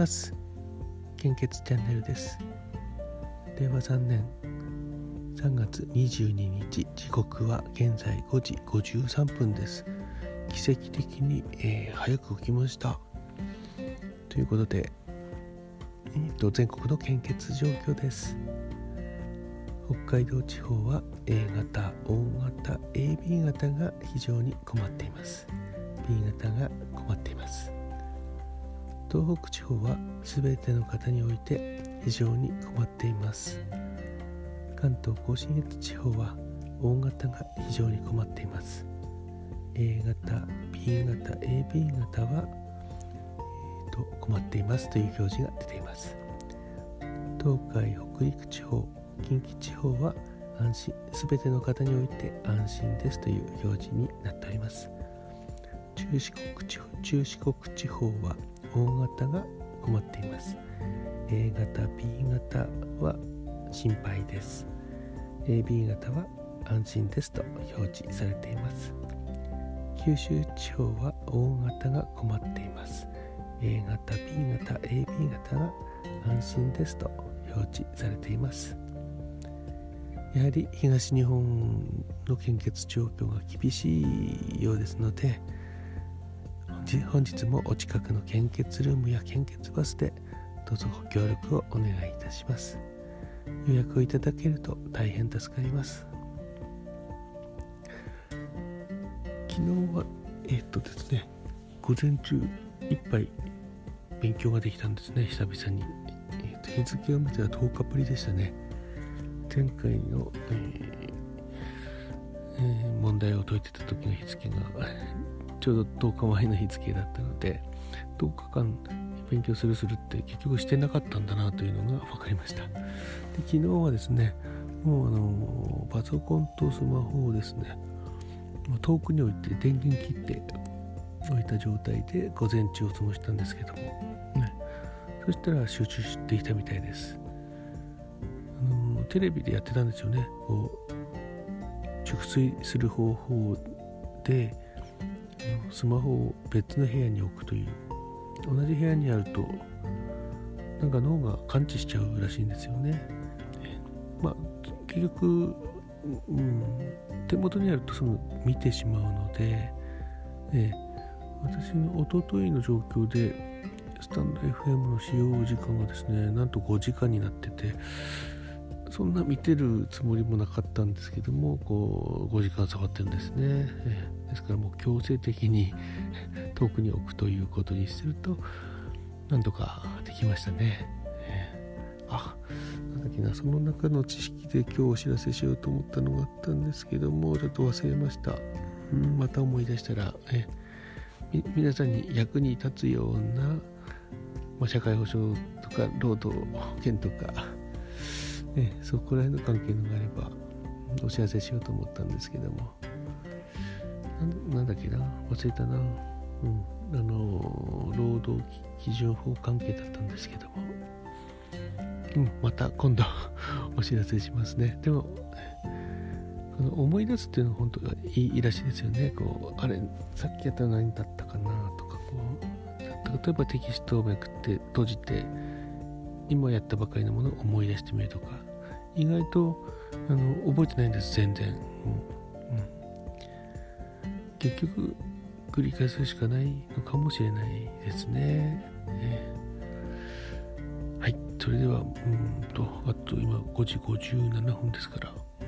ます。献血チャンネルです。令和3年3月22日時刻は現在5時53分です。奇跡的に、えー、早く起きました。ということで、えーと、全国の献血状況です。北海道地方は A 型、O 型、AB 型が非常に困っています。B 型が困っています。東北地方は全ての方において非常に困っています。関東甲信越地方は O 型が非常に困っています。A 型 B 型 AB 型は、えーと、困っていますという表示が出ています。東海北陸地方近畿地方は安心全ての方において安心ですという表示になっております。中四国地方中四国地方は O 型が困っています。A 型 B 型は心配です。AB 型は安心ですと表示されています。九州地方は O 型が困っています。A 型 B 型 AB 型が安心ですと表示されています。やはり東日本の献血状況が厳しいようですので本日もお近くの献血ルームや献血バスでどうぞご協力をお願いいたします。予約をいただけると大変助かります。昨日はえ、っとですね午前中いっぱい勉強ができたんですね久々に、え、っと日付を見たら10日ぶりでしたね。前回の、えー、題を解いてた時の日付が ちょうど10日前の日付だったので10日間勉強するするって結局してなかったんだなというのが分かりました。で昨日はですねもうあのパソコンとスマホをですね遠くに置いて電源切って置いた状態で午前中を過ごしたんですけども、ね、そしたら集中していたみたいです。あのテレビでやってたんですよね。こう熟睡する方法でスマホを別の部屋に置くという。同じ部屋にあるとなんか脳が感知しちゃうらしいんですよね。まあ結局、うん、手元にあるとすぐ見てしまうので、え私の一昨日の状況でスタンド FM の使用時間がですねなんと5時間になっててそんな見てるつもりもなかったんですけどもこう5時間下がってるんですね、ですからもう強制的に 遠くに置くということにするとなんとかできましたね、あなんだっけなその中の知識で今日お知らせしようと思ったのがあったんですけどもちょっと忘れました、うん、また思い出したら、え皆さんに役に立つような、まあ、社会保障とか労働保険とかね、そこら辺の関係のがあればお知らせしようと思ったんですけども。なんだっけな忘れたな、うん、あの労働基準法関係だったんですけども、うん、また今度 お知らせしますね。でもこの思い出すっていうのは本当いいらしいですよね。こうあれさっきやったの何だったかなとかこう例えばテキストをめくって閉じて今やったばかりのものを思い出してみるとか。意外とあの覚えてないんです全然。も、う。ん、結局繰り返すしかないのかもしれないですね、えー、はい。それではうんとあと今5時57分ですから、うん、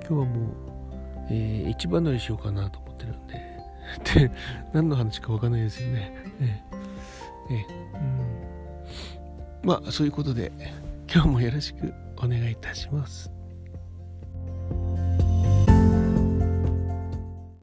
今日はもう、えー、一番乗りしようかなと思ってるんで。で何の話か分かんないですよね。えー、えー、うん。まあそういうことで今日もよろしくお願いいたします。